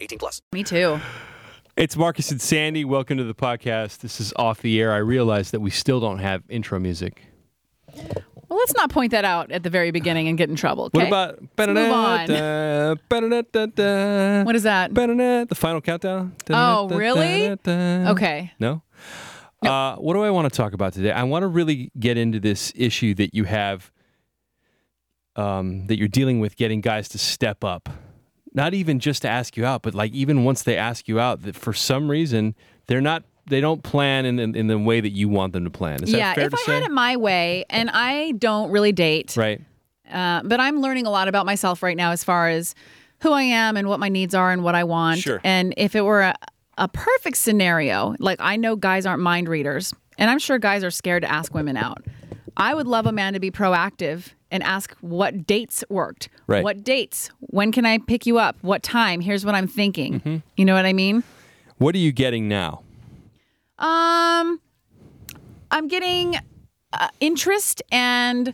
18 plus. Me too. It's Marcus and Sandy. Welcome to the podcast. This is off the air. I realize that we still don't have intro music. Well, let's not point that out at the very beginning and get in trouble. What about Let's move on. What is that? the final countdown? Oh, really? Okay. No? Uh, what do I want to talk about today? I want to really get into this issue that you have, um, that you're dealing with getting guys to step up. Not even just to ask you out, but like even once they ask you out, that for some reason they're not, they don't plan in, in, in the way that you want them to plan. Is yeah, that fair if to I say? had it my way, and I don't really date, right. uh, but I'm learning a lot about myself right now as far as who I am and what my needs are and what I want. Sure. And if it were a, a perfect scenario, like I know guys aren't mind readers, and I'm sure guys are scared to ask women out. I would love a man to be proactive and ask what dates worked. Right. What dates? When can I pick you up? What time? Here's what I'm thinking. Mm-hmm. You know what I mean? What are you getting now? Um, I'm getting uh, interest and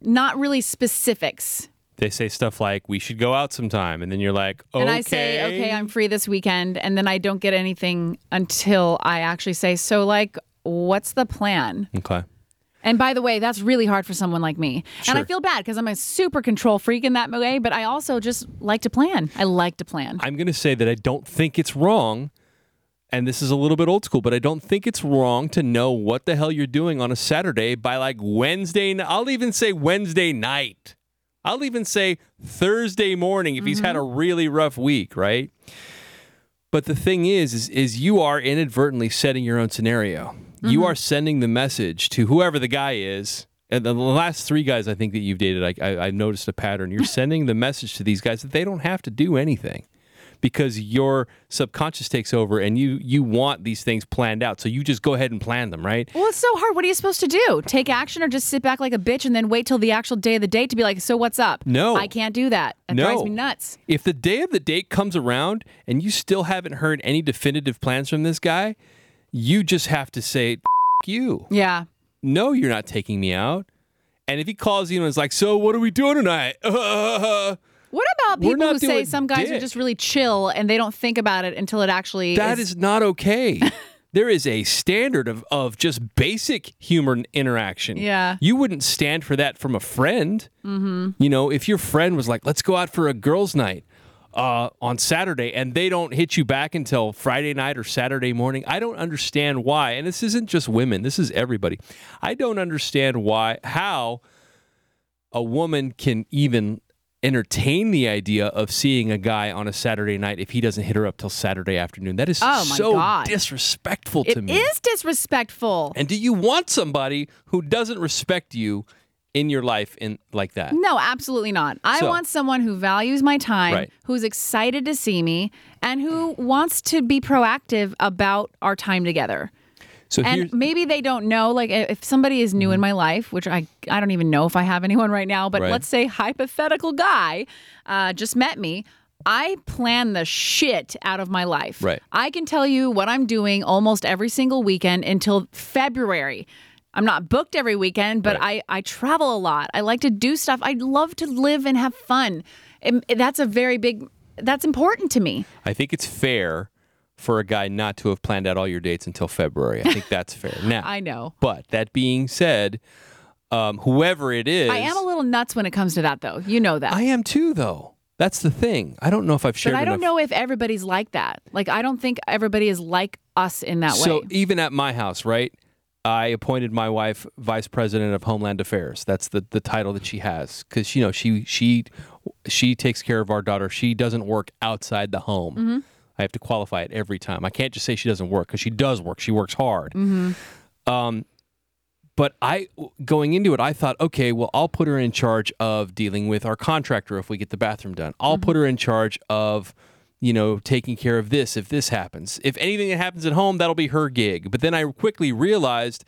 not really specifics. They say stuff like, we should go out sometime. And then you're like, okay. And I say, okay, I'm free this weekend. And then I don't get anything until I actually say, so, like, what's the plan? Okay. And by the way, that's really hard for someone like me. And I feel bad because I'm a super control freak in that way, but I also just like to plan. I like to plan. I'm going to say that I don't think it's wrong, and this is a little bit old school, but I don't think it's wrong to know what the hell you're doing on a Saturday by like Wednesday. I'll even say Wednesday night. I'll even say Thursday morning if he's had mm-hmm. a really rough week, right? But the thing is, is, is you are inadvertently setting your own scenario. You mm-hmm. are sending the message to whoever the guy is. And the last three guys I think that you've dated, I, I, I noticed a pattern. You're sending the message to these guys that they don't have to do anything because your subconscious takes over and you you want these things planned out. So you just go ahead and plan them, right? Well, it's so hard. What are you supposed to do? Take action or just sit back like a bitch and then wait till the actual day of the date to be like, so what's up? No. I can't do that. That No. drives me nuts. If the day of the date comes around and you still haven't heard any definitive plans from this guy, you just have to say, "F- you. Yeah. No, you're not taking me out. And if he calls you and is like, so what are we doing tonight? What about people who say some guys are just really chill and they don't think about it until it actually That is not okay. there is a standard of, of just basic human interaction. Yeah. You wouldn't stand for that from a friend. Mm-hmm. You know, if your friend was like, let's go out for a girls' night uh, on Saturday, and they don't hit you back until Friday night or Saturday morning, I don't understand why. And this isn't just women, this is everybody. I don't understand why, how a woman can even entertain the idea of seeing a guy on a Saturday night if he doesn't hit her up till Saturday afternoon. That is Oh, so God. disrespectful It to me. is disrespectful. And do you want somebody who doesn't respect you in your life in like that? No, absolutely not. I So- want someone who values my time, Right. who's excited to see me, and who wants to be proactive about our time together. So And Mm-hmm. maybe they don't know, like if somebody is new in my life, which I I don't even know if I have anyone right now, but Right. let's say hypothetical guy uh, just met me. I plan the shit out of my life. Right. I can tell you what I'm doing almost every single weekend until February. I'm not booked every weekend, but I, I travel a lot. I like to do stuff. I love to live and have fun. And that's a very big, that's important to me. I think it's fair for a guy not to have planned out all your dates until February. I think that's fair. Now, I know. but that being said, um, whoever it is, I am a little nuts when it comes to that, though. You know that. I am too, though. That's the thing. I don't know if I've shared. But I don't enough- know if everybody's like that. Like, I don't think everybody is like us in that So way. So even at my house, right? I appointed my wife vice president of Homeland Affairs. That's the, the title that she has because you know she she she takes care of our daughter. She doesn't work outside the home. Mm-hmm. I have to qualify it every time. I can't just say she doesn't work because she does work. She works hard. Mm-hmm. Um, but I going into it, I thought, okay, well, I'll put her in charge of dealing with our contractor if we get the bathroom done. I'll Mm-hmm. put her in charge of you know, taking care of this if this happens. If anything that happens at home, that'll be her gig. But then I quickly realized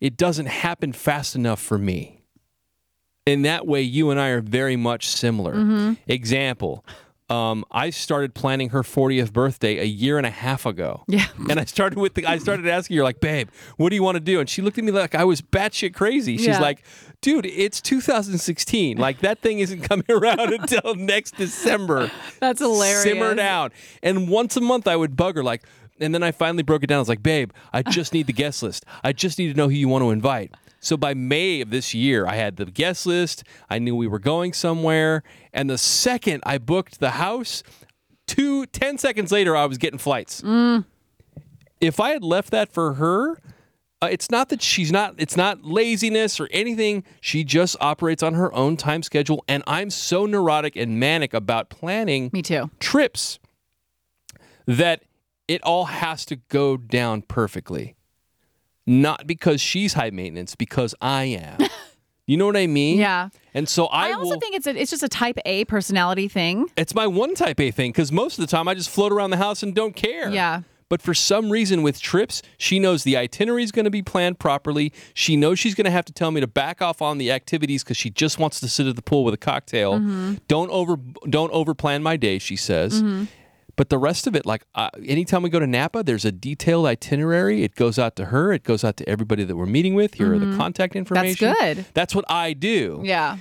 it doesn't happen fast enough for me. In that way, you and I are very much similar. Mm-hmm. Example. Um, I started planning her 40th birthday a year and a half ago. Yeah. And I started with the, I started asking her like, babe, what do you want to do? And she looked at me like I was batshit crazy. She's Yeah. like, dude, it's 2016. Like that thing isn't coming around until next December. That's hilarious. Simmer down. And once a month I would bug her like, and then I finally broke it down. I was like, babe, I just need the guest list. I just need to know who you want to invite. So by May of this year, I had the guest list. I knew we were going somewhere. And the second I booked the house, two, 10 seconds later, I was getting flights. If I had left that for her, uh, it's not that she's not it's not laziness or anything she just operates on her own time schedule and i'm so neurotic and manic about planning Me too. trips that it all has to go down perfectly. Not because she's high maintenance, because I am. you know what I mean? Yeah. And so I, I, also will, think it's a, it's just a type A personality thing. it's my one type A thing because most of the time I just float around the house and don't care. Yeah. But for some reason with trips, she knows the itinerary is going to be planned properly. She knows she's going to have to tell me to back off on the activities because she just wants to sit at the pool with a cocktail. Mm-hmm. Don't over don't over plan my day, she says. But the rest of it, like uh, anytime we go to Napa, there's a detailed itinerary. It goes out to her. It goes out to everybody that we're meeting with. Here are the contact information. Mm-hmm. good. That's what I do. Yeah.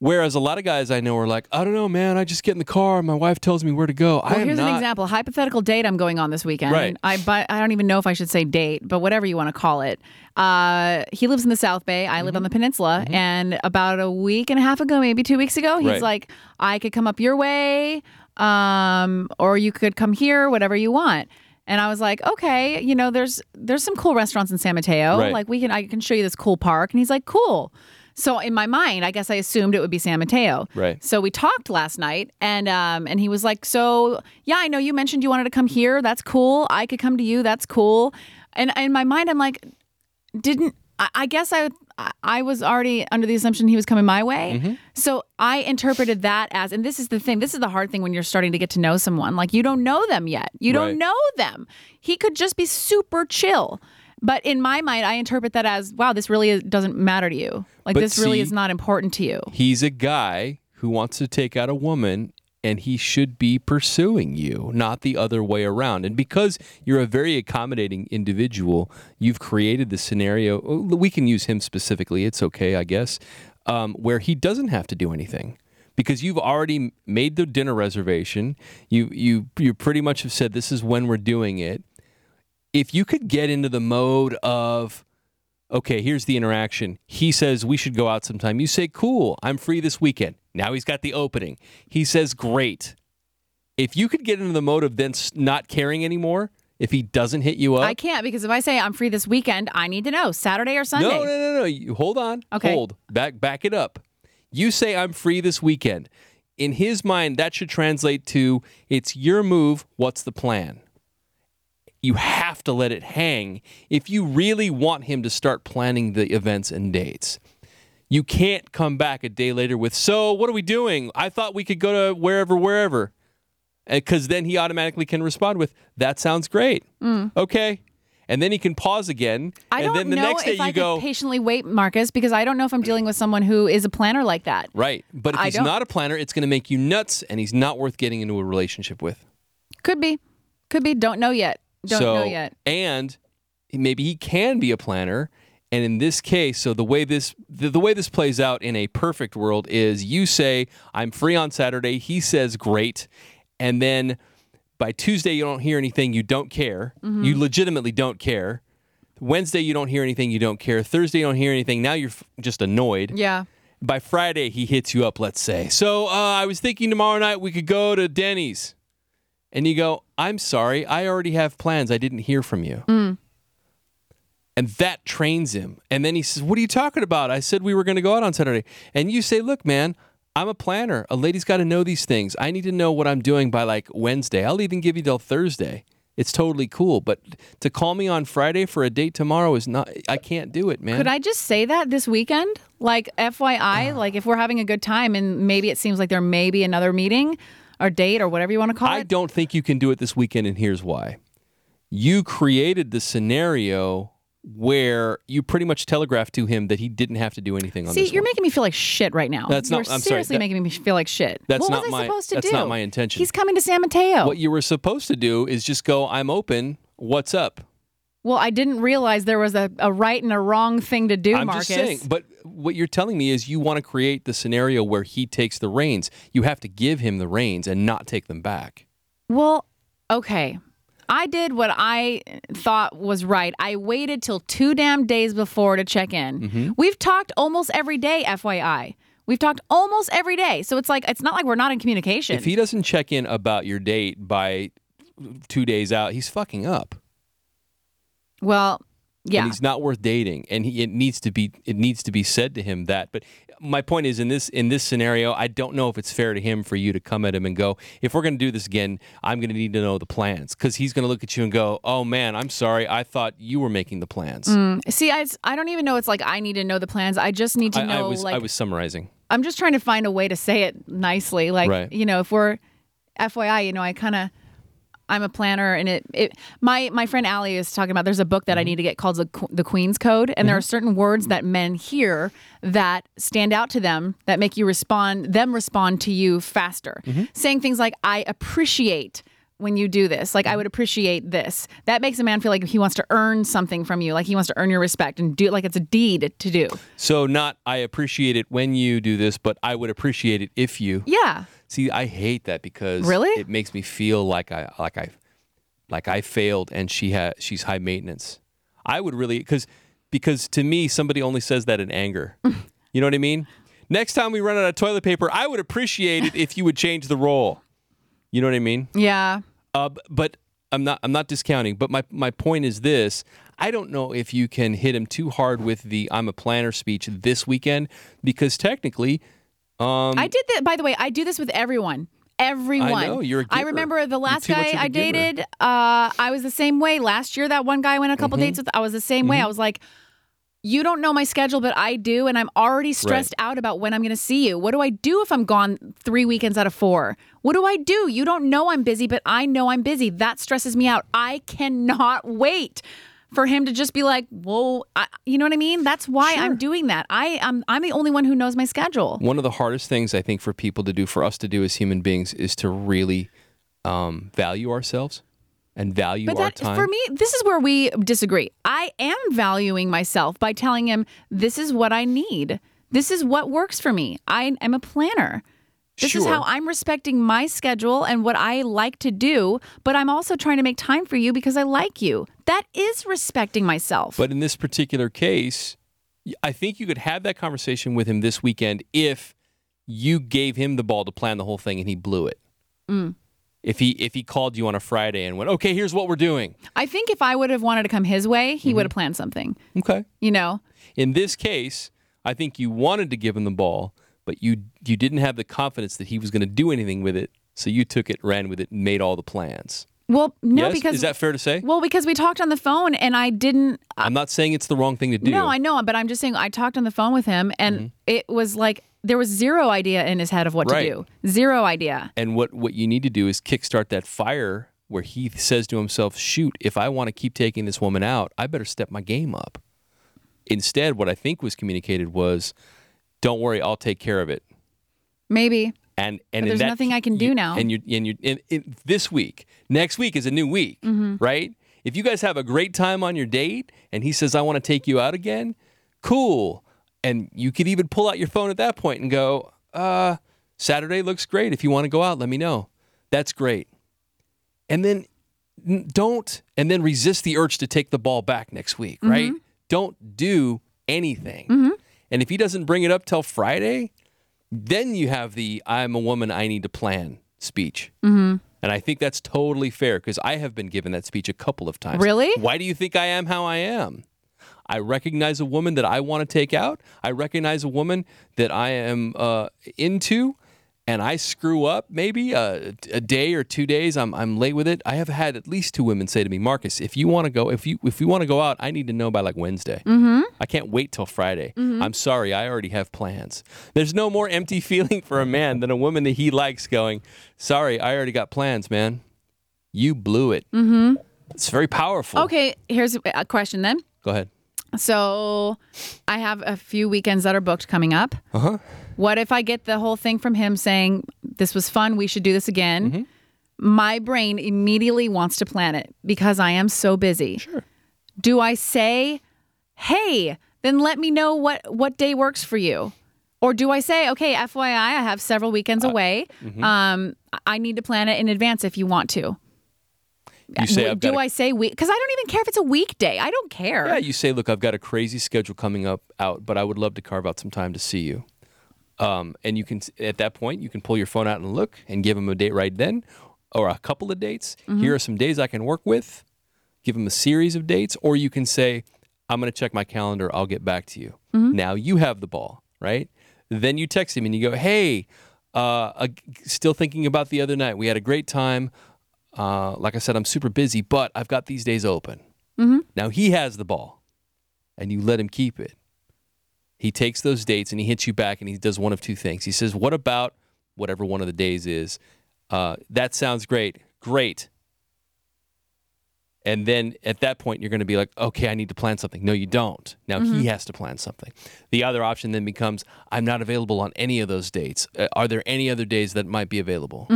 Whereas a lot of guys I know are like, I don't know, man. I just get in the car. My wife tells me where to go. Well, here's not. an example. Hypothetical date I'm going on this weekend. Right. I but I don't even know if I should say date, but whatever you want to call it. Uh, he lives in the South Bay. I live on Mm-hmm. the peninsula. And about a week and a half ago, maybe two weeks ago, he's Right. like, I could come up your way, um, or you could come here, whatever you want. And I was like, okay, you know, there's there's some cool restaurants in San Mateo. Right. Like we can I can show you this cool park. And he's like, cool. So in my mind, I guess I assumed it would be San Mateo. Right. So we talked last night, and um, and he was like, "So yeah, I know you mentioned you wanted to come here. That's cool. I could come to you. That's cool." And in my mind, I'm like, "Didn't I, I guess I I- was already under the assumption he was coming my way." Mm-hmm. So I interpreted that as, and this is the thing. This is the hard thing when you're starting to get to know someone. Like you don't know them yet. You Right. don't know them. He could just be super chill. But in my mind, I interpret that as, "Wow, this really is, doesn't matter to you. Like But this really is not important to you." He's a guy who wants to take out a woman and he should be pursuing you, not the other way around. And because you're a very accommodating individual, you've created the scenario. We can use him specifically. It's okay, I guess, um, where he doesn't have to do anything. Because you've already made the dinner reservation, you you you pretty much have said this is when we're doing it. If you could get into the mode of, okay, here's the interaction. He says we should go out sometime. You say, cool, I'm free this weekend. Now he's got the opening. He says, great. If you could get into the mode of then not caring anymore, if he doesn't hit you up, I can't because if I say I'm free this weekend, I need to know Saturday or Sunday. no, no, no, no. You, hold on. Okay. Hold. Back, back it up. You say I'm free this weekend. In his mind, that should translate to it's your move. What's the plan? You have to let it hang if you really want him to start planning the events and dates. You can't come back a day later with, so what are we doing? I thought we could go to wherever, wherever. Because then he automatically can respond with, that sounds great. Okay. And then he can pause again. Mm. I and don't then the know next day if you I go, could patiently wait, Marcus, because I don't know if I'm dealing with someone who is a planner like that. right. But if I he's don't- not a planner, it's going to make you nuts and he's not worth getting into a relationship with. Could be, could be. Don't know yet. Don't so, know yet. And maybe he can be a planner. And in this case, so the way this the, the way this plays out in a perfect world is you say I'm free on Saturday. He says great, and then by Tuesday you don't hear anything. You don't care. Mm-hmm. You legitimately don't care. Wednesday you don't hear anything. You don't care. Thursday you don't hear anything. Now you're f- just annoyed. Yeah. By Friday he hits you up. Let's say. So uh, I was thinking tomorrow night we could go to Denny's. And you go, I'm sorry, I already have plans. I didn't hear from you. And that trains him. And then he says, What are you talking about? I said we were going to go out on Saturday. And you say, Look, man, I'm a planner. A lady's got to know these things. I need to know what I'm doing by like Wednesday. I'll even give you till Thursday. It's totally cool. But to call me on Friday for a date tomorrow is not, I can't do it, man. Could I just say that this weekend? Like, FYI, like if we're having a good time and maybe it seems like there may be another meeting, or date or whatever you want to call I it. I don't think you can do it this weekend, and here's why. You created the scenario where you pretty much telegraphed to him that he didn't have to do anything on See, this you're one. making me feel like shit right now. That's you're not- I'm sorry, seriously that- making me feel like shit. That's what not was I my- supposed to that's do? not my intention. He's coming to San Mateo. What you were supposed to do is just go, I'm open. What's up? well, I didn't realize there was a, a right and a wrong thing to do, I'm Marcus. just saying. But what you're telling me is you want to create the scenario where he takes the reins. You have to give him the reins and not take them back. Well, okay. I did what I thought was right. I waited till two damn days before to check in. Mm-hmm. We've talked almost every day, FYI. We've talked almost every day. So it's like, it's not like we're not in communication. If he doesn't check in about your date by two days out, he's fucking up. well, yeah. and he's not worth dating and he, it needs to be it needs to be said to him that but my point is in this in this scenario i don't know if it's fair to him for you to come at him and go if we're going to do this again i'm going to need to know the plans because he's going to look at you and go oh man i'm sorry i thought you were making the plans mm. See, I, I don't even know it's like I need to know the plans. I just need to I, know, I was like, i was summarizing I'm just trying to find a way to say it nicely. Like, Right. you know, if we're FYI, you know, I kind of I'm a planner and it, it my my friend Allie is talking about there's a book that Mm-hmm. I need to get called the, the Queen's Code and there are certain words that men hear that stand out to them that make you respond them respond to you faster. Mm-hmm. Saying things like I appreciate when you do this. Like I would appreciate this. That makes a man feel like he wants to earn something from you, like he wants to earn your respect and do it like it's a deed to do. so not i appreciate it when you do this but i would appreciate it if you Yeah. See i hate that because Really? it makes me feel like i like i like i failed and she had she's high maintenance i would really because because to me somebody only says that in anger you know what i mean next time we run out of toilet paper i would appreciate it if you would change the roll. you know what i mean Yeah. uh, but I'm not. I'm not discounting. But my my point is this: I don't know if you can hit him too hard with the "I'm a planner" speech this weekend because technically, um, I did that. By the way, I do this with everyone. Everyone. I know, you're a I remember the last guy I giver. dated. Uh, I was the same way. Last year, that one guy I went a couple Mm-hmm. dates with. I was the same way. I was like, "You don't know my schedule, but I do, and I'm already stressed out about when I'm going to see you. What do I do if I'm gone three weekends out of four? What do I do? You don't know I'm busy, but I know I'm busy. That stresses me out. I cannot wait." For him to just be like, "Whoa," I, you know what I mean? That's why I'm doing that. I am. I'm the only one who knows my schedule. one of the hardest things I think for people to do, for us to do as human beings, is to really um, value ourselves and value But our that time. for me, this is where we disagree. I am valuing myself by telling him this is what I need. This is what works for me. I am a planner. This is how I'm respecting my schedule and what I like to do, but I'm also trying to make time for you because I like you. That is respecting myself. But in this particular case, I think you could have that conversation with him this weekend if you gave him the ball to plan the whole thing and he blew it. Mm. If he if he called you on a Friday and went, okay, here's what we're doing. I think if I would have wanted to come his way, he Mm-hmm. would have planned something. Okay. You know? In this case, I think you wanted to give him the ball, but you you didn't have the confidence that he was going to do anything with it, so you took it, ran with it, made all the plans. Well, no, yes? because is that fair to say? well, because we talked on the phone and I didn't I'm not saying it's the wrong thing to do. No, I know, but I'm just saying I talked on the phone with him and it was like there was zero idea in his head of what Mm-hmm. Right. to do. Zero idea. And what what you need to do is kickstart that fire where he says to himself, "Shoot, if I want to keep taking this woman out, I better step my game up." Instead, what I think was communicated was, "Don't worry, I'll take care of it." Maybe. And and there's that- nothing I can do you- now. And you and you in, in this week, next week is a new week, Mm-hmm. right? If you guys have a great time on your date, and he says, "I want to take you out again," cool. And you could even pull out your phone at that point and go, "Uh, Saturday looks great. If you want to go out, let me know. That's great." And then don't and then resist the urge to take the ball back next week, right? Don't do anything. And if he doesn't bring it up till Friday, then you have the I'm a woman, I need to plan speech. Mm-hmm. And I think that's totally fair because I have been given that speech a couple of times. Really? Why do you think I am how I am? I recognize a woman that I want to take out. I recognize a woman that I am uh, into. And I screw up maybe a, a day or two days, I'm, I'm late with it. I have had at least two women say to me, Marcus, if you want to go, if you if you want to go out, I need to know by like Wednesday. Mm-hmm. I can't wait till Friday. I'm sorry, I already have plans. There's no more empty feeling for a man than a woman that he likes going, sorry, I already got plans, man. You blew it. Mm-hmm. It's very powerful. Okay, here's a question then. Go ahead. So I have a few weekends that are booked coming up. Uh huh. What if I get the whole thing from him saying, this was fun, we should do this again? My brain immediately wants to plan it because I am so busy. Sure. Do I say, hey, then let me know what, what day works for you? Or do I say, okay, FYI, I have several weekends away. Um, I need to plan it in advance if you want to. You say, do a- I say week? Because I don't even care if it's a weekday. I don't care. Yeah, you say, look, I've got a crazy schedule coming up out, but I would love to carve out some time to see you. Um, and you can, at that point, you can pull your phone out and look and give him a date right then or a couple of dates. Here are some days I can work with. Give him a series of dates. Or you can say, I'm going to check my calendar. I'll get back to you. Now you have the ball, right? Then you text him and you go, hey, uh, uh, still thinking about the other night. We had a great time. Uh, like I said, I'm super busy, but I've got these days open. Now he has the ball and you let him keep it. He takes those dates and he hits you back and he does one of two things. He says, What about whatever one of the days is? Uh, that sounds great. Great. And then at that point, you're going to be like, okay, I need to plan something. No, you don't. Now he has to plan something. The other option then becomes, I'm not available on any of those dates. Uh, are there any other days that might be available?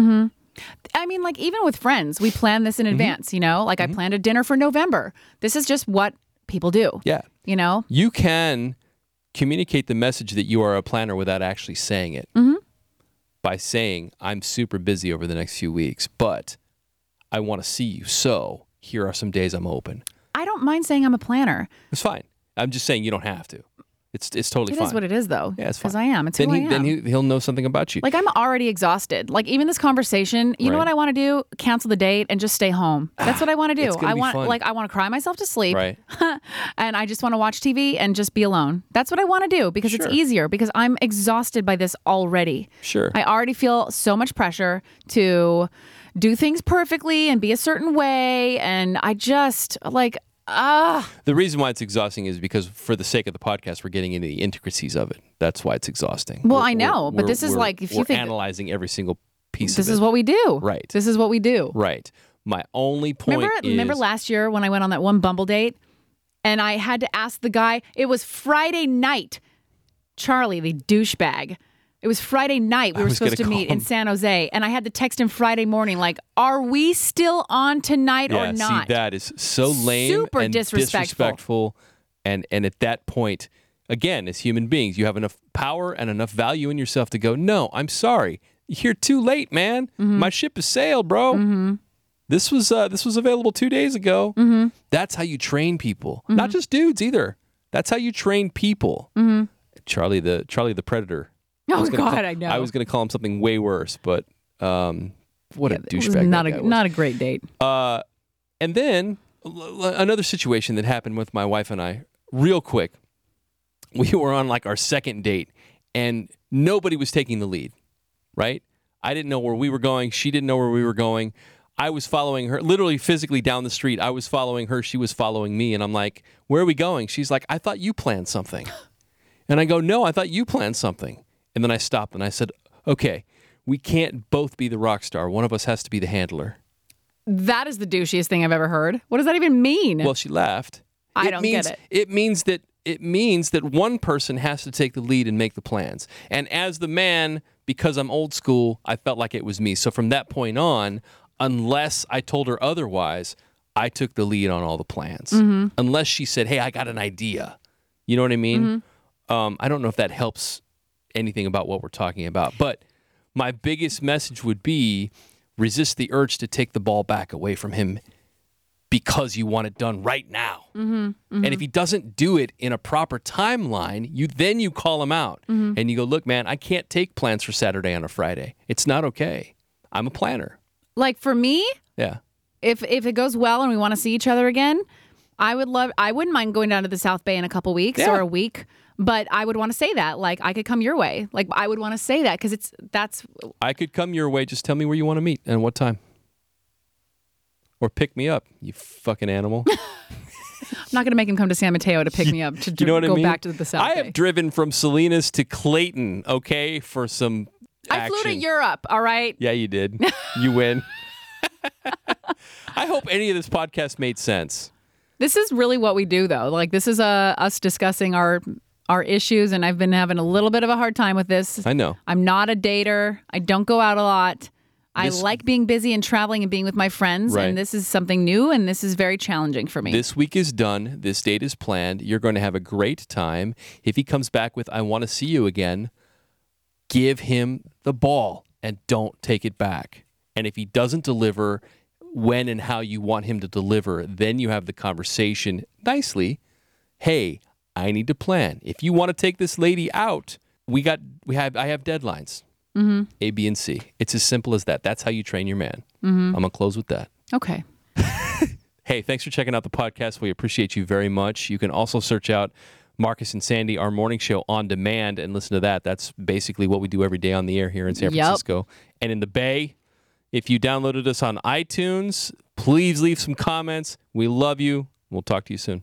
I mean, like even with friends, we plan this in Mm-hmm. advance, you know? Like I planned a dinner for November. This is just what people do. Yeah. You know? You can communicate the message that you are a planner without actually saying it Mm-hmm. by saying, I'm super busy over the next few weeks, but I want to see you. So here are some days I'm open. I don't mind saying I'm a planner. It's fine. I'm just saying you don't have to. It's, it's totally It fine. is what it is, though. Yeah, it's fine. Because. I am. It's then who he, I am. Then he, he'll know something about you. like I'm already exhausted. Like even this conversation, you know what I want to do? Cancel the date and just stay home. That's what I want to do. I want fun. like I want to cry myself to sleep. right. and I just want to watch TV and just be alone. That's what I want to do because Sure. it's easier because I'm exhausted by this already. Sure. I already feel so much pressure to do things perfectly and be a certain way and I just like ah The reason why it's exhausting is because, for the sake of the podcast, we're getting into the intricacies of it. That's why it's exhausting. Well, We're- I know, but this is like, if you think- analyzing every single piece of this is what we do. Right. This is what we do. Right. My only point Remember is remember last year when I went on that one Bumble date and I had to ask the guy, it was Friday night. Charlie, the douchebag. It was Friday night. We I were supposed to meet call in San Jose, and I had to text him Friday morning, like, "Are we still on tonight yeah, or not?" See, that is so lame Super and disrespectful. disrespectful. And and at that point, again, as human beings, you have enough power and enough value in yourself to go, no, I'm sorry. You're too late, man. Mm-hmm. My ship has sailed, bro. This was uh, this was available two days ago. Mm-hmm. That's how you train people, not just dudes either. That's how you train people. Charlie the Charlie the Predator. I. Oh gonna God, call- I know. I was going to call him something way worse, but um, what a douchebag! not a not a great date. Uh, and then l- l- another situation that happened with my wife and I, real quick. We were on like our second date, and nobody was taking the lead, right? I didn't know where we were going. She didn't know where we were going. I was following her, literally physically down the street. I was following her. She was following me. And I'm like, where are we going? She's like, I thought you planned something. And I go, no, I thought you planned something. And then I stopped and I said, okay, we can't both be the rock star. One of us has to be the handler. That is the douchiest thing I've ever heard. What does that even mean? Well, she laughed. I It don't means, get it. It means that it means that one person has to take the lead and make the plans. And as the man, because I'm old school, I felt like it was me. So from that point on, unless I told her otherwise, I took the lead on all the plans. Mm-hmm. Unless she said, "Hey, I got an idea." You know what I mean? Mm-hmm. Um, I don't know if that helps anything about what we're talking about, but my biggest message would be resist the urge to take the ball back away from him because you want it done right now. Mm-hmm, mm-hmm. And if he doesn't do it in a proper timeline, you then you call him out mm-hmm. and you go, "Look, man, I can't take plans for Saturday on a Friday. It's not okay. I'm a planner." like for me, Yeah. if if it goes well and we want to see each other again, I would love. I wouldn't mind going down to the South Bay in a couple weeks Yeah. or a week, but I would want to say that. Like I could come your way. Like I would want to say that because it's that's I could come your way. Just tell me where you want to meet and what time. Or pick me up, you fucking animal. I'm not going to make him come to San Mateo to pick me up to you know what go I mean? back to the South I Bay. have driven from Salinas to Clayton, okay, for some I flew to. Europe. All right. Yeah, you did. you win. I hope any of this podcast made sense. This is really what we do, though. Like this is uh, us discussing our our issues, and I've been having a little bit of a hard time with this. I know. I'm not a dater. I don't go out a lot. I This- like being busy and traveling and being with my friends, Right. and this is something new, and this is very challenging for me. This week is done. This date is planned. You're going to have a great time. If he comes back with, I want to see you again, give him the ball and don't take it back. And if he doesn't deliver when and how you want him to deliver, then you have the conversation nicely. Hey, I need to plan. If you want to take this lady out, we got we have I have deadlines. Mm-hmm. A, B, and C. It's as simple as that. That's how you train your man. I'm gonna close with that. okay. Hey, thanks for checking out the podcast. We appreciate you very much. You can also search out Marcus and Sandy, our morning show on demand, and listen to that. That's basically what we do every day on the air here in San Yep. Francisco. And in the Bay, if you downloaded us on iTunes, please leave some comments. We love you. We'll talk to you soon.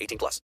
18 plus.